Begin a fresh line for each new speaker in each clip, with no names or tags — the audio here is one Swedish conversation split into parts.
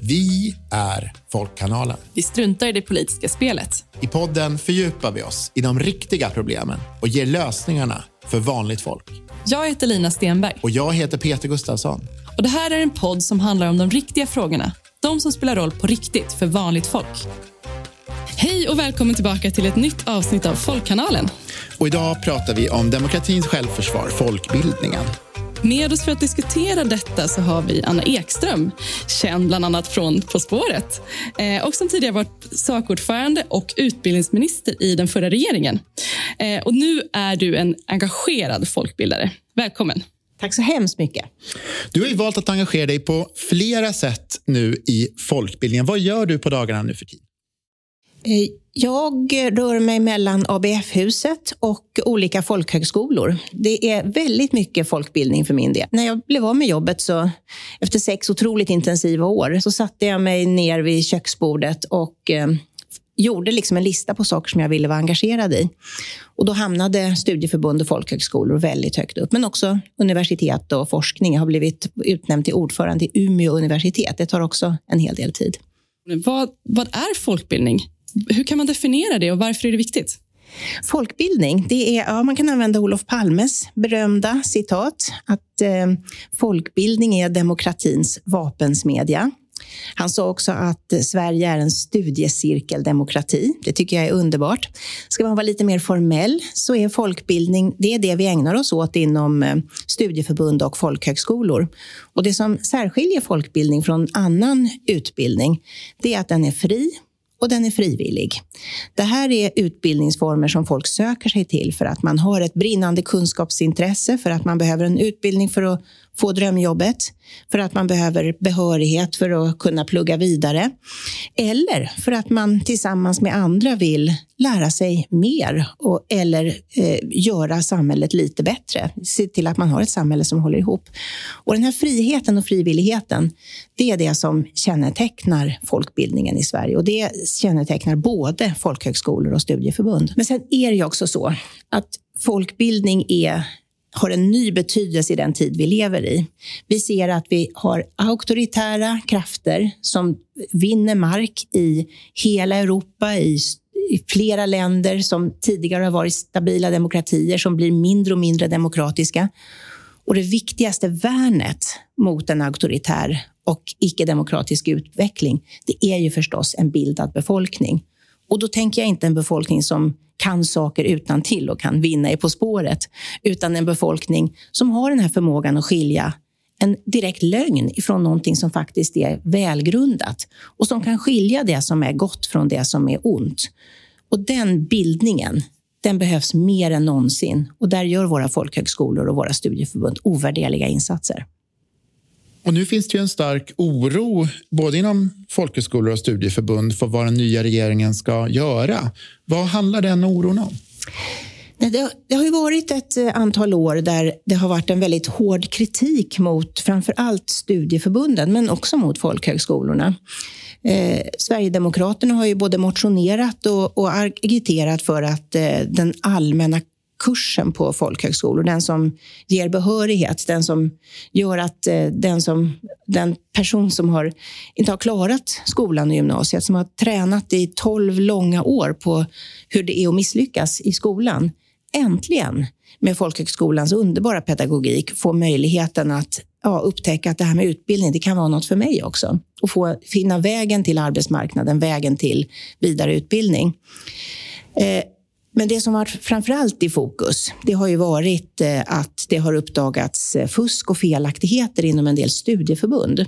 Vi är Folkkanalen.
Vi struntar i det politiska spelet.
I podden fördjupar vi oss i de riktiga problemen och ger lösningarna för vanligt folk.
Jag heter Lina Stenberg.
Och jag heter Peter Gustafsson.
Och Det här är en podd som handlar om de riktiga frågorna. De som spelar roll på riktigt för vanligt folk. Hej och välkommen tillbaka till ett nytt avsnitt av Folkkanalen.
Och idag pratar vi om demokratins självförsvar, folkbildningen.
Med oss för att diskutera detta så har vi Anna Ekström, känd bland annat från På spåret eh, och som tidigare varit sakordförande och utbildningsminister i den förra regeringen. Eh, och nu är du en engagerad folkbildare. Välkommen.
Tack så hemskt mycket.
Du har ju valt att engagera dig på flera sätt nu i folkbildningen. Vad gör du på dagarna nu för tiden?
Eh, jag rör mig mellan ABF-huset och olika folkhögskolor. Det är väldigt mycket folkbildning för min del. När jag blev av med jobbet, så, efter sex otroligt intensiva år, så satte jag mig ner vid köksbordet och eh, gjorde liksom en lista på saker som jag ville vara engagerad i. Och då hamnade studieförbund och folkhögskolor väldigt högt upp. Men också universitet och forskning. Jag har blivit utnämnd till ordförande i Umeå universitet. Det tar också en hel del tid.
Vad, vad är folkbildning? Hur kan man definiera det och varför är det viktigt?
Folkbildning, det är, ja, man kan använda Olof Palmes berömda citat att eh, folkbildning är demokratins vapensmedja. Han sa också att Sverige är en studiecirkeldemokrati. Det tycker jag är underbart. Ska man vara lite mer formell så är folkbildning det, är det vi ägnar oss åt inom eh, studieförbund och folkhögskolor. Och det som särskiljer folkbildning från annan utbildning det är att den är fri, och den är frivillig. Det här är utbildningsformer som folk söker sig till för att man har ett brinnande kunskapsintresse, för att man behöver en utbildning för att få drömjobbet, för att man behöver behörighet för att kunna plugga vidare. Eller för att man tillsammans med andra vill lära sig mer och, eller eh, göra samhället lite bättre. Se till att man har ett samhälle som håller ihop. Och den här friheten och frivilligheten, det är det som kännetecknar folkbildningen i Sverige. Och det kännetecknar både folkhögskolor och studieförbund. Men sen är det ju också så att folkbildning är har en ny betydelse i den tid vi lever i. Vi ser att vi har auktoritära krafter som vinner mark i hela Europa, i, i flera länder som tidigare har varit stabila demokratier som blir mindre och mindre demokratiska. Och det viktigaste värnet mot en auktoritär och icke-demokratisk utveckling, det är ju förstås en bildad befolkning. Och då tänker jag inte en befolkning som kan saker utan till och kan vinna i På spåret, utan en befolkning som har den här förmågan att skilja en direkt lögn ifrån någonting som faktiskt är välgrundat och som kan skilja det som är gott från det som är ont. Och den bildningen, den behövs mer än någonsin och där gör våra folkhögskolor och våra studieförbund ovärderliga insatser.
Och nu finns det ju en stark oro både inom folkhögskolor och studieförbund för vad den nya regeringen ska göra. Vad handlar den oron om?
Det, har ju varit ett eh, antal år där det har varit en väldigt hård kritik mot framför allt studieförbunden, men också mot folkhögskolorna. Eh, Sverigedemokraterna har ju både motionerat och, och agiterat för att eh, den allmänna kursen på folkhögskolor. Den som ger behörighet, den som gör att eh, den, som, den person som har, inte har klarat skolan och gymnasiet, som har tränat i tolv långa år på hur det är att misslyckas i skolan, äntligen med folkhögskolans underbara pedagogik får möjligheten att ja, upptäcka att det här med utbildning, det kan vara något för mig också. Och få finna vägen till arbetsmarknaden, vägen till vidare utbildning. Eh, men det som varit framförallt i fokus, det har ju varit eh, att det har uppdagats eh, fusk och felaktigheter inom en del studieförbund.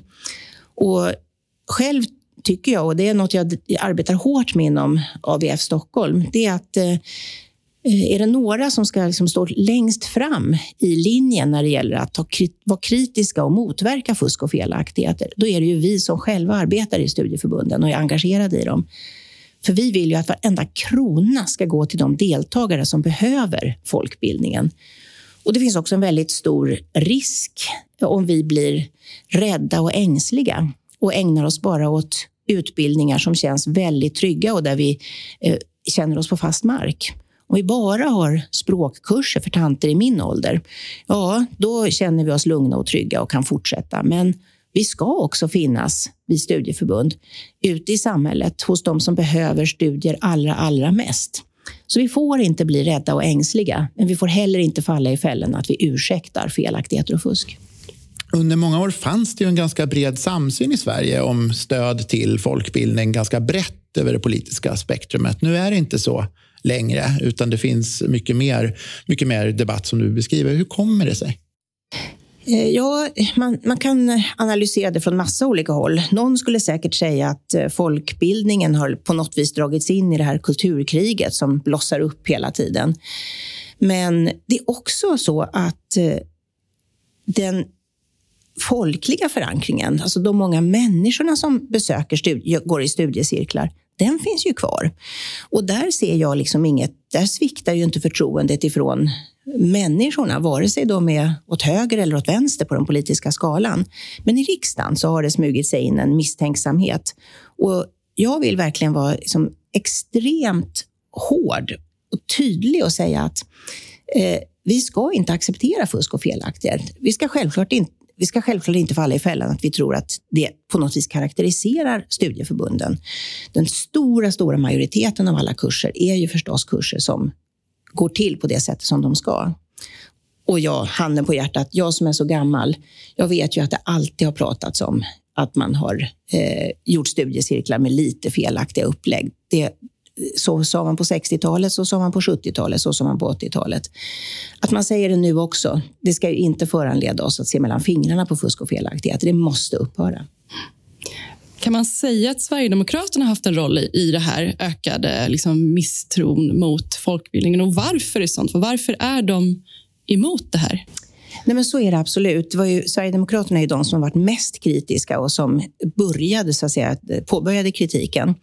Och själv tycker jag, och det är något jag arbetar hårt med inom ABF Stockholm, det är att eh, är det några som ska liksom stå längst fram i linjen när det gäller att ta, vara kritiska och motverka fusk och felaktigheter, då är det ju vi som själva arbetar i studieförbunden och är engagerade i dem. För vi vill ju att varenda krona ska gå till de deltagare som behöver folkbildningen. Och Det finns också en väldigt stor risk om vi blir rädda och ängsliga och ägnar oss bara åt utbildningar som känns väldigt trygga och där vi eh, känner oss på fast mark. Om vi bara har språkkurser för tanter i min ålder, ja, då känner vi oss lugna och trygga och kan fortsätta. Men vi ska också finnas vid studieförbund ute i samhället hos de som behöver studier allra, allra mest. Så vi får inte bli rädda och ängsliga, men vi får heller inte falla i fällan att vi ursäktar felaktigheter och fusk.
Under många år fanns det en ganska bred samsyn i Sverige om stöd till folkbildning ganska brett över det politiska spektrumet. Nu är det inte så längre, utan det finns mycket mer, mycket mer debatt som du beskriver. Hur kommer det sig?
Eh, ja, man, man, kan eh, analysera det från massa olika håll. Någon skulle säkert säga att eh, folkbildningen har på något vis dragits in i det här kulturkriget som blossar upp hela tiden. Men det är också så att den folkliga förankringen, alltså de många människorna som besöker studie, går i studiecirklar, den finns ju kvar. Och där ser jag liksom inget, där sviktar ju inte förtroendet ifrån människorna, vare sig de är åt höger eller åt vänster på den politiska skalan. Men i riksdagen så har det smugit sig in en misstänksamhet. Och jag vill verkligen vara liksom extremt hård och tydlig och säga att eh, vi ska inte acceptera fusk och felaktigheter. Vi ska självklart inte vi ska självklart inte falla i fällan att vi tror att det på något vis karaktäriserar studieförbunden. Den stora, stora majoriteten av alla kurser är ju förstås kurser som går till på det sättet som de ska. Och jag, handen på hjärtat, jag som är så gammal, jag vet ju att det alltid har pratats om att man har eh, gjort studiecirklar med lite felaktiga upplägg. Det, så sa man på 60-talet, så sa man på 70-talet, så sa man på 80-talet. Att man säger det nu också, det ska ju inte föranleda oss att se mellan fingrarna på fusk och felaktigheter. Det måste upphöra.
Kan man säga att Sverigedemokraterna har haft en roll i, det här ökade liksom, misstron mot folkbildningen? Och varför är sånt? Varför är de emot det här?
Nej, men så är det absolut. Det var ju, Sverigedemokraterna är de som har varit mest kritiska och som började, så att säga, påbörjade kritiken.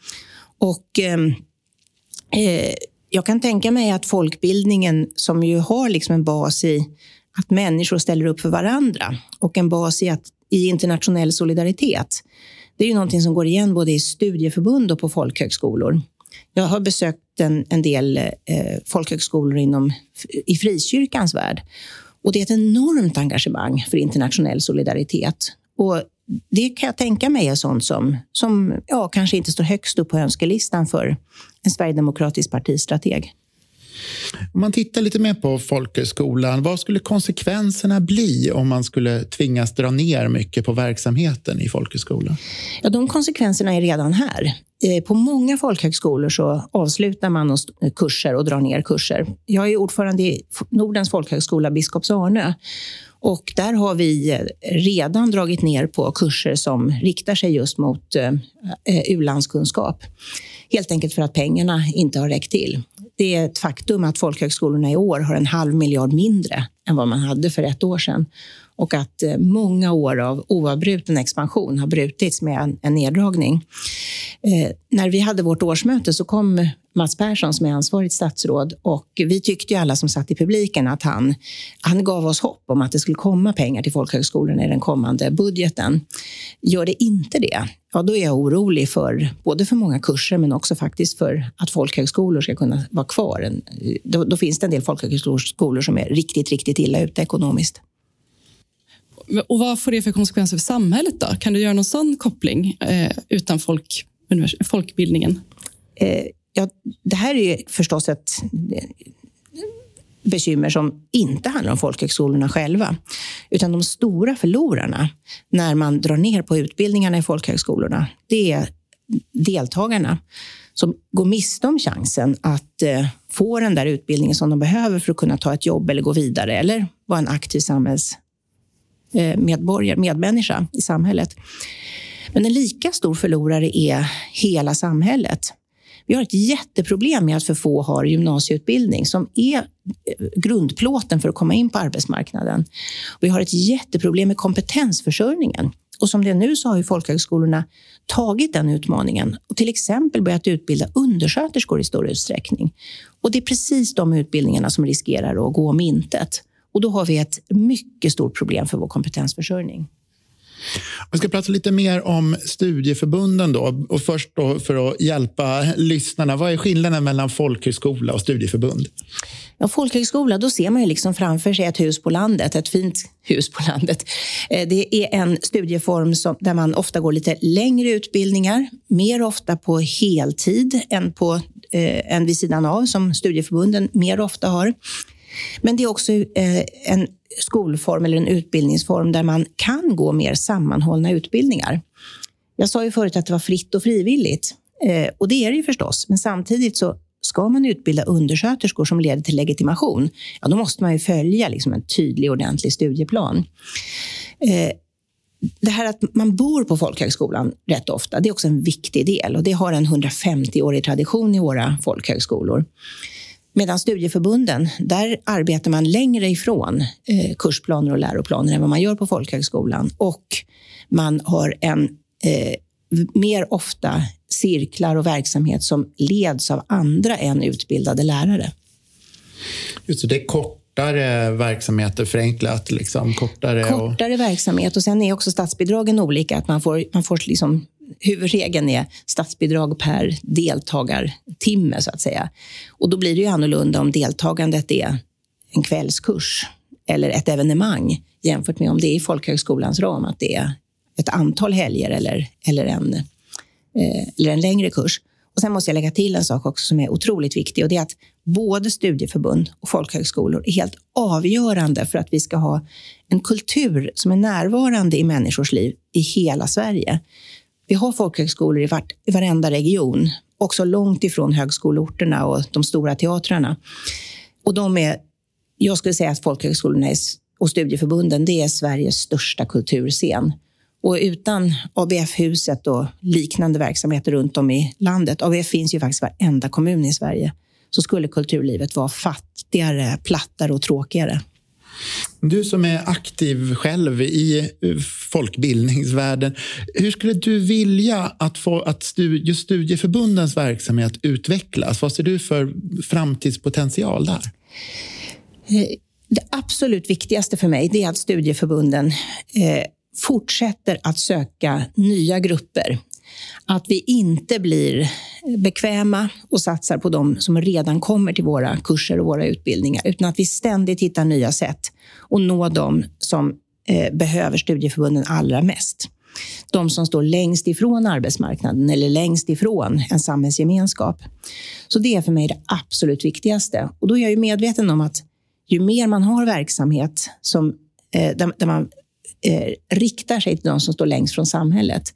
Och eh, eh, jag kan tänka mig att folkbildningen, som ju har liksom en bas i att människor ställer upp för varandra och en bas i, att, i internationell solidaritet, det är ju någonting som går igen både i studieförbund och på folkhögskolor. Jag har besökt en, en del eh, folkhögskolor inom, i frikyrkans värld. Och det är ett enormt engagemang för internationell solidaritet. Och det kan jag tänka mig är sånt som, som ja, kanske inte står högst upp på önskelistan för en sverigedemokratisk partistrateg.
Om man tittar lite mer på folkhögskolan, vad skulle konsekvenserna bli om man skulle tvingas dra ner mycket på verksamheten i folkhögskolan?
Ja, de konsekvenserna är redan här. Eh, på många folkhögskolor så avslutar man kurser och drar ner kurser. Jag är ordförande i Nordens folkhögskola Biskops-Arnö och där har vi eh, redan dragit ner på kurser som riktar sig just mot eh, eh, u-landskunskap. Helt enkelt för att pengarna inte har räckt till. Det är ett faktum att folkhögskolorna i år har en halv miljard mindre än vad man hade för ett år sedan och att eh, många år av oavbruten expansion har brutits med en, en neddragning. Eh, när vi hade vårt årsmöte så kom Mats Persson som är ansvarigt statsråd och vi tyckte ju alla som satt i publiken att han, han gav oss hopp om att det skulle komma pengar till folkhögskolorna i den kommande budgeten. Gör det inte det, ja då är jag orolig för både för många kurser men också faktiskt för att folkhögskolor ska kunna vara kvar. Då, då finns det en del folkhögskolor som är riktigt, riktigt illa ute ekonomiskt.
Och vad får det för konsekvenser för samhället? då? Kan du göra någon sån koppling eh, utan folk, folkbildningen?
Eh, ja, det här är förstås ett eh, bekymmer som inte handlar om folkhögskolorna själva. Utan de stora förlorarna när man drar ner på utbildningarna i folkhögskolorna, det är deltagarna som går miste om chansen att eh, få den där utbildningen som de behöver för att kunna ta ett jobb eller gå vidare eller vara en aktiv samhälls... Eh, medborgare, medmänniska i samhället. Men en lika stor förlorare är hela samhället. Vi har ett jätteproblem med att för få har gymnasieutbildning som är eh, grundplåten för att komma in på arbetsmarknaden. Vi har ett jätteproblem med kompetensförsörjningen. Och som det är nu så har ju folkhögskolorna tagit den utmaningen och till exempel börjat utbilda undersköterskor i stor utsträckning. Och det är precis de utbildningarna som riskerar att gå om intet. Och då har vi ett mycket stort problem för vår kompetensförsörjning.
Vi ska prata lite mer om studieförbunden. Då. Och först då för att hjälpa lyssnarna, vad är skillnaden mellan folkhögskola och studieförbund?
Ja, folkhögskola, då ser man ju liksom framför sig ett hus på landet, ett fint hus på landet. Eh, det är en studieform som, där man ofta går lite längre utbildningar, mer ofta på heltid än, på, eh, än vid sidan av, som studieförbunden mer ofta har. Men det är också eh, en skolform eller en utbildningsform där man kan gå mer sammanhållna utbildningar. Jag sa ju förut att det var fritt och frivilligt. Eh, och det är det ju förstås. Men samtidigt så ska man utbilda undersköterskor som leder till legitimation, ja, då måste man ju följa liksom en tydlig, ordentlig studieplan. Eh, det här att man bor på folkhögskolan rätt ofta, det är också en viktig del. Och det har en 150-årig tradition i våra folkhögskolor. Medan studieförbunden, där arbetar man längre ifrån eh, kursplaner och läroplaner än vad man gör på folkhögskolan. Och man har en eh, mer ofta cirklar och verksamhet som leds av andra än utbildade lärare.
Just det, det är kortare verksamheter, förenklat. Liksom, kortare,
kortare och... verksamhet och sen är också statsbidragen olika. Att man får, man får liksom huvudregeln är statsbidrag per deltagartimme, så att säga. Och då blir det ju annorlunda om deltagandet är en kvällskurs eller ett evenemang jämfört med om det är i folkhögskolans ram, att det är ett antal helger eller, eller, en, eh, eller en längre kurs. Och Sen måste jag lägga till en sak också som är otroligt viktig och det är att både studieförbund och folkhögskolor är helt avgörande för att vi ska ha en kultur som är närvarande i människors liv i hela Sverige. Vi har folkhögskolor i, vart, i varenda region, också långt ifrån högskoleorterna och de stora teatrarna. Och de är, jag skulle säga att folkhögskolorna är, och studieförbunden det är Sveriges största kulturscen. Och utan ABF-huset och liknande verksamheter runt om i landet, ABF finns ju faktiskt i varenda kommun i Sverige, så skulle kulturlivet vara fattigare, plattare och tråkigare.
Du som är aktiv själv i folkbildningsvärlden. Hur skulle du vilja att, få, att studie, studieförbundens verksamhet utvecklas? Vad ser du för framtidspotential där?
Eh, det absolut viktigaste för mig är att studieförbunden eh, fortsätter att söka nya grupper att vi inte blir bekväma och satsar på de som redan kommer till våra kurser och våra utbildningar, utan att vi ständigt hittar nya sätt att nå dem som eh, behöver studieförbunden allra mest. De som står längst ifrån arbetsmarknaden eller längst ifrån en samhällsgemenskap. Så det är för mig det absolut viktigaste. Och då är jag ju medveten om att ju mer man har verksamhet som, eh, där, där man eh, riktar sig till de som står längst från samhället,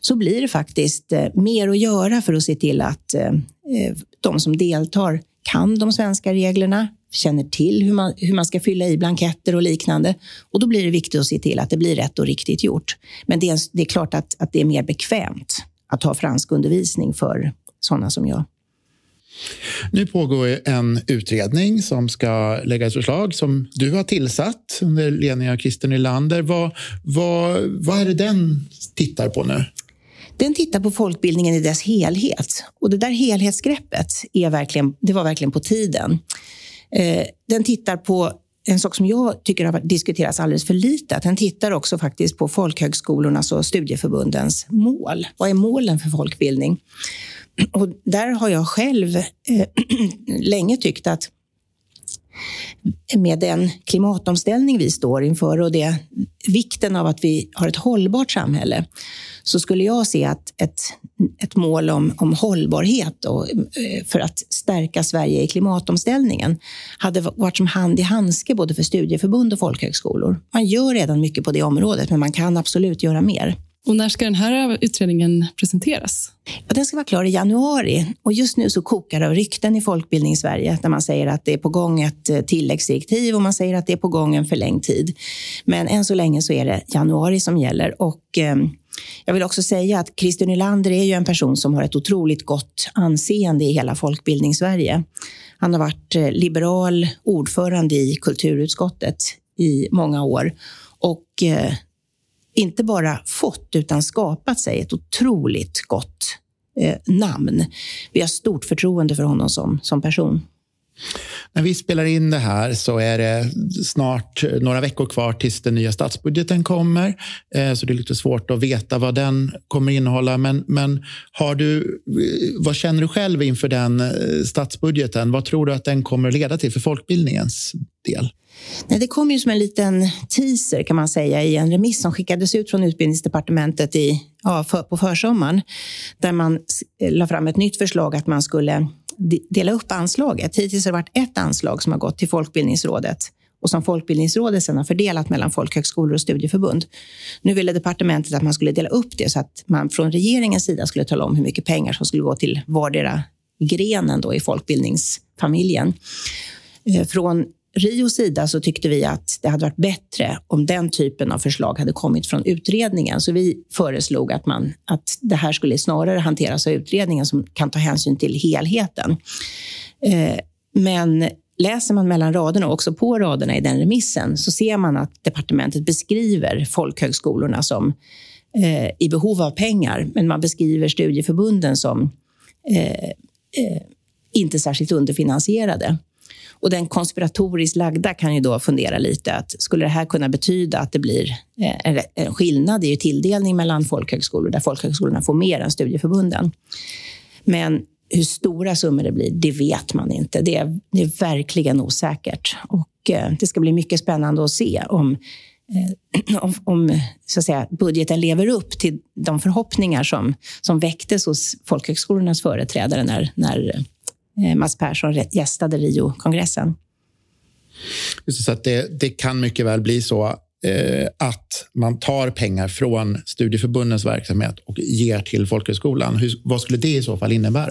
så blir det faktiskt eh, mer att göra för att se till att eh, eh, de som deltar kan de svenska reglerna, känner till hur man, hur man ska fylla i blanketter och liknande. Och Då blir det viktigt att se till att det blir rätt och riktigt gjort. Men det är, det är klart att, att det är mer bekvämt att ha fransk undervisning för sådana som jag.
Nu pågår en utredning som ska lägga ett förslag som du har tillsatt under ledning av Christer Nylander. Vad, vad, vad är det den tittar på nu?
Den tittar på folkbildningen i dess helhet. Och det där helhetsgreppet är verkligen, det var verkligen på tiden. Eh, den tittar på en sak som jag tycker har diskuterats alldeles för lite. Att den tittar också faktiskt på folkhögskolornas och studieförbundens mål. Vad är målen för folkbildning? Och där har jag själv eh, länge tyckt att med den klimatomställning vi står inför och det, vikten av att vi har ett hållbart samhälle så skulle jag se att ett, ett mål om, om hållbarhet och, eh, för att stärka Sverige i klimatomställningen hade varit som hand i handske både för studieförbund och folkhögskolor. Man gör redan mycket på det området, men man kan absolut göra mer.
Och när ska den här utredningen presenteras?
Ja, den ska vara klar i januari. Och just nu så kokar det av rykten i Folkbildningssverige. där man säger att det är på gång ett eh, tilläggsdirektiv och man säger att det är på gång en förlängd tid. Men än så länge så är det januari som gäller. Och, eh, jag vill också säga att Christer Nylander är ju en person som har ett otroligt gott anseende i hela folkbildningssverige. Han har varit eh, liberal ordförande i kulturutskottet i många år och eh, inte bara fått utan skapat sig ett otroligt gott eh, namn. Vi har stort förtroende för honom som, som person.
När vi spelar in det här så är det snart några veckor kvar tills den nya statsbudgeten kommer. Eh, så det är lite svårt att veta vad den kommer innehålla. Men, men har du, eh, vad känner du själv inför den eh, statsbudgeten? Vad tror du att den kommer att leda till för folkbildningens del?
Nej, det kom ju som en liten teaser kan man säga i en remiss som skickades ut från utbildningsdepartementet i, ja, för, på försommaren. Där man la fram ett nytt förslag att man skulle dela upp anslaget. Hittills har det varit ett anslag som har gått till Folkbildningsrådet och som Folkbildningsrådet sedan har fördelat mellan folkhögskolor och studieförbund. Nu ville departementet att man skulle dela upp det så att man från regeringens sida skulle tala om hur mycket pengar som skulle gå till vardera grenen då i folkbildningsfamiljen. Eh, från Rios sida så tyckte vi att det hade varit bättre om den typen av förslag hade kommit från utredningen. Så vi föreslog att, man, att det här skulle snarare hanteras av utredningen som kan ta hänsyn till helheten. Eh, men läser man mellan raderna och också på raderna i den remissen så ser man att departementet beskriver folkhögskolorna som eh, i behov av pengar, men man beskriver studieförbunden som eh, eh inte särskilt underfinansierade. Och den konspiratoriskt lagda kan ju då fundera lite att skulle det här kunna betyda att det blir eh, en skillnad i tilldelning mellan folkhögskolor där folkhögskolorna får mer än studieförbunden. Men hur stora summor det blir, det vet man inte. Det är, det är verkligen osäkert. Och eh, det ska bli mycket spännande att se om, eh, om, om så att säga, budgeten lever upp till de förhoppningar som, som väcktes hos folkhögskolornas företrädare när, när Eh, Mats Persson gästade Rio-kongressen.
Så att det, det, kan mycket väl bli så Eh, att man tar pengar från studieförbundens verksamhet och ger till folkhögskolan. Hur, vad skulle det i så fall innebära?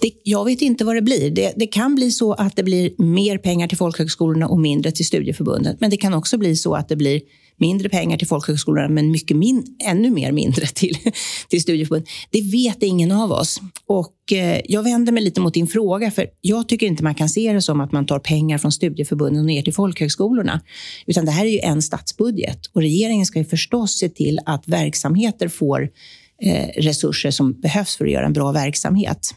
Det, jag vet inte vad det blir. Det, det, kan bli så att det blir mer pengar till folkhögskolorna och mindre till studieförbunden. Men det kan också bli så att det blir mindre pengar till folkhögskolorna men mycket min, ännu mer mindre till, till studieförbund. Det vet ingen av oss. Och eh, jag vänder mig lite mot din fråga, för jag tycker inte man kan se det som att man tar pengar från studieförbunden och ner till folkhögskolorna. Utan det här är ju en statsbudget och regeringen ska ju förstås se till att verksamheter får eh, resurser som behövs för att göra en bra verksamhet.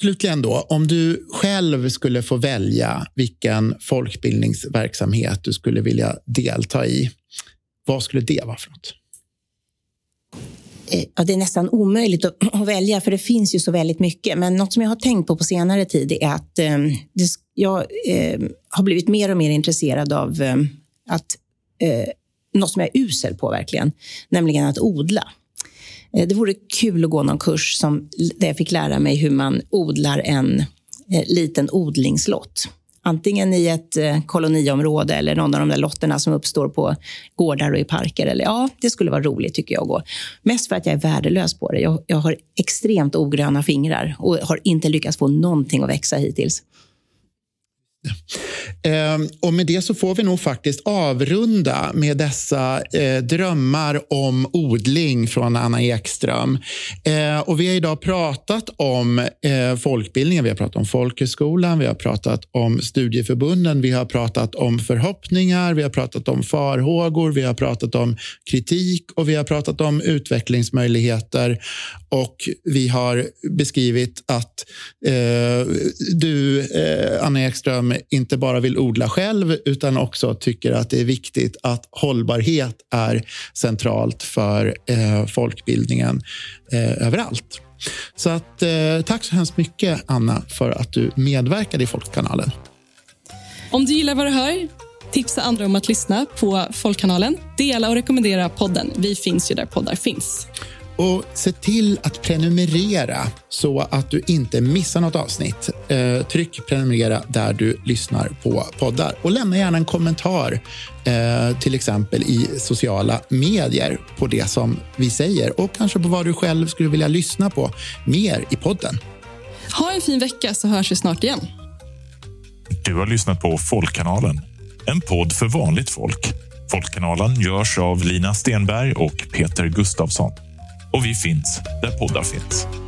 Slutligen då, om du själv skulle få välja vilken folkbildningsverksamhet du skulle vilja delta i, vad skulle det vara för något?
Eh, ja, det är nästan omöjligt att, välja, för det finns ju så väldigt mycket. Men något som jag har tänkt på på senare tid är att eh, det, jag eh, har blivit mer och mer intresserad av eh, att, något som jag är usel på, verkligen, nämligen att odla. Eh, det vore kul att gå någon kurs som, där jag fick lära mig hur man odlar en eh, liten odlingslott antingen i ett eh, koloniområde eller någon av de där lotterna som uppstår på gårdar och i parker. Eller, ja, det skulle vara roligt tycker jag. Gå. Mest för att jag är värdelös på det. Jag, jag har extremt ogröna fingrar och har inte lyckats få någonting att växa hittills.
Ehm, och med det så får vi nog faktiskt avrunda med dessa eh, drömmar om odling från Anna Ekström. Ehm, och vi har idag pratat om eh, folkbildningen, vi har pratat om folkhögskolan, vi har pratat om studieförbunden, vi har pratat om förhoppningar, vi har pratat om farhågor, vi har pratat om kritik och vi har pratat om utvecklingsmöjligheter. Och vi har beskrivit att eh, du, Anna Ekström, inte bara vill odla själv utan också tycker att det är viktigt att hållbarhet är centralt för eh, folkbildningen eh, överallt. Så att, eh, tack så hemskt mycket, Anna, för att du medverkade i Folkkanalen.
Om du gillar vad du hör, tipsa andra om att lyssna på Folkkanalen. Dela och rekommendera podden. Vi finns ju där poddar finns.
Och se till att prenumerera så att du inte missar något avsnitt. Eh, tryck prenumerera där du lyssnar på poddar. Och lämna gärna en kommentar, eh, till exempel i sociala medier på det som vi säger och kanske på vad du själv skulle vilja lyssna på mer i podden.
Ha en fin vecka så hörs vi snart igen.
Du har lyssnat på Folkkanalen, en podd för vanligt folk. Folkkanalen görs av Lina Stenberg och Peter Gustavsson. Och vi finns där poddar finns.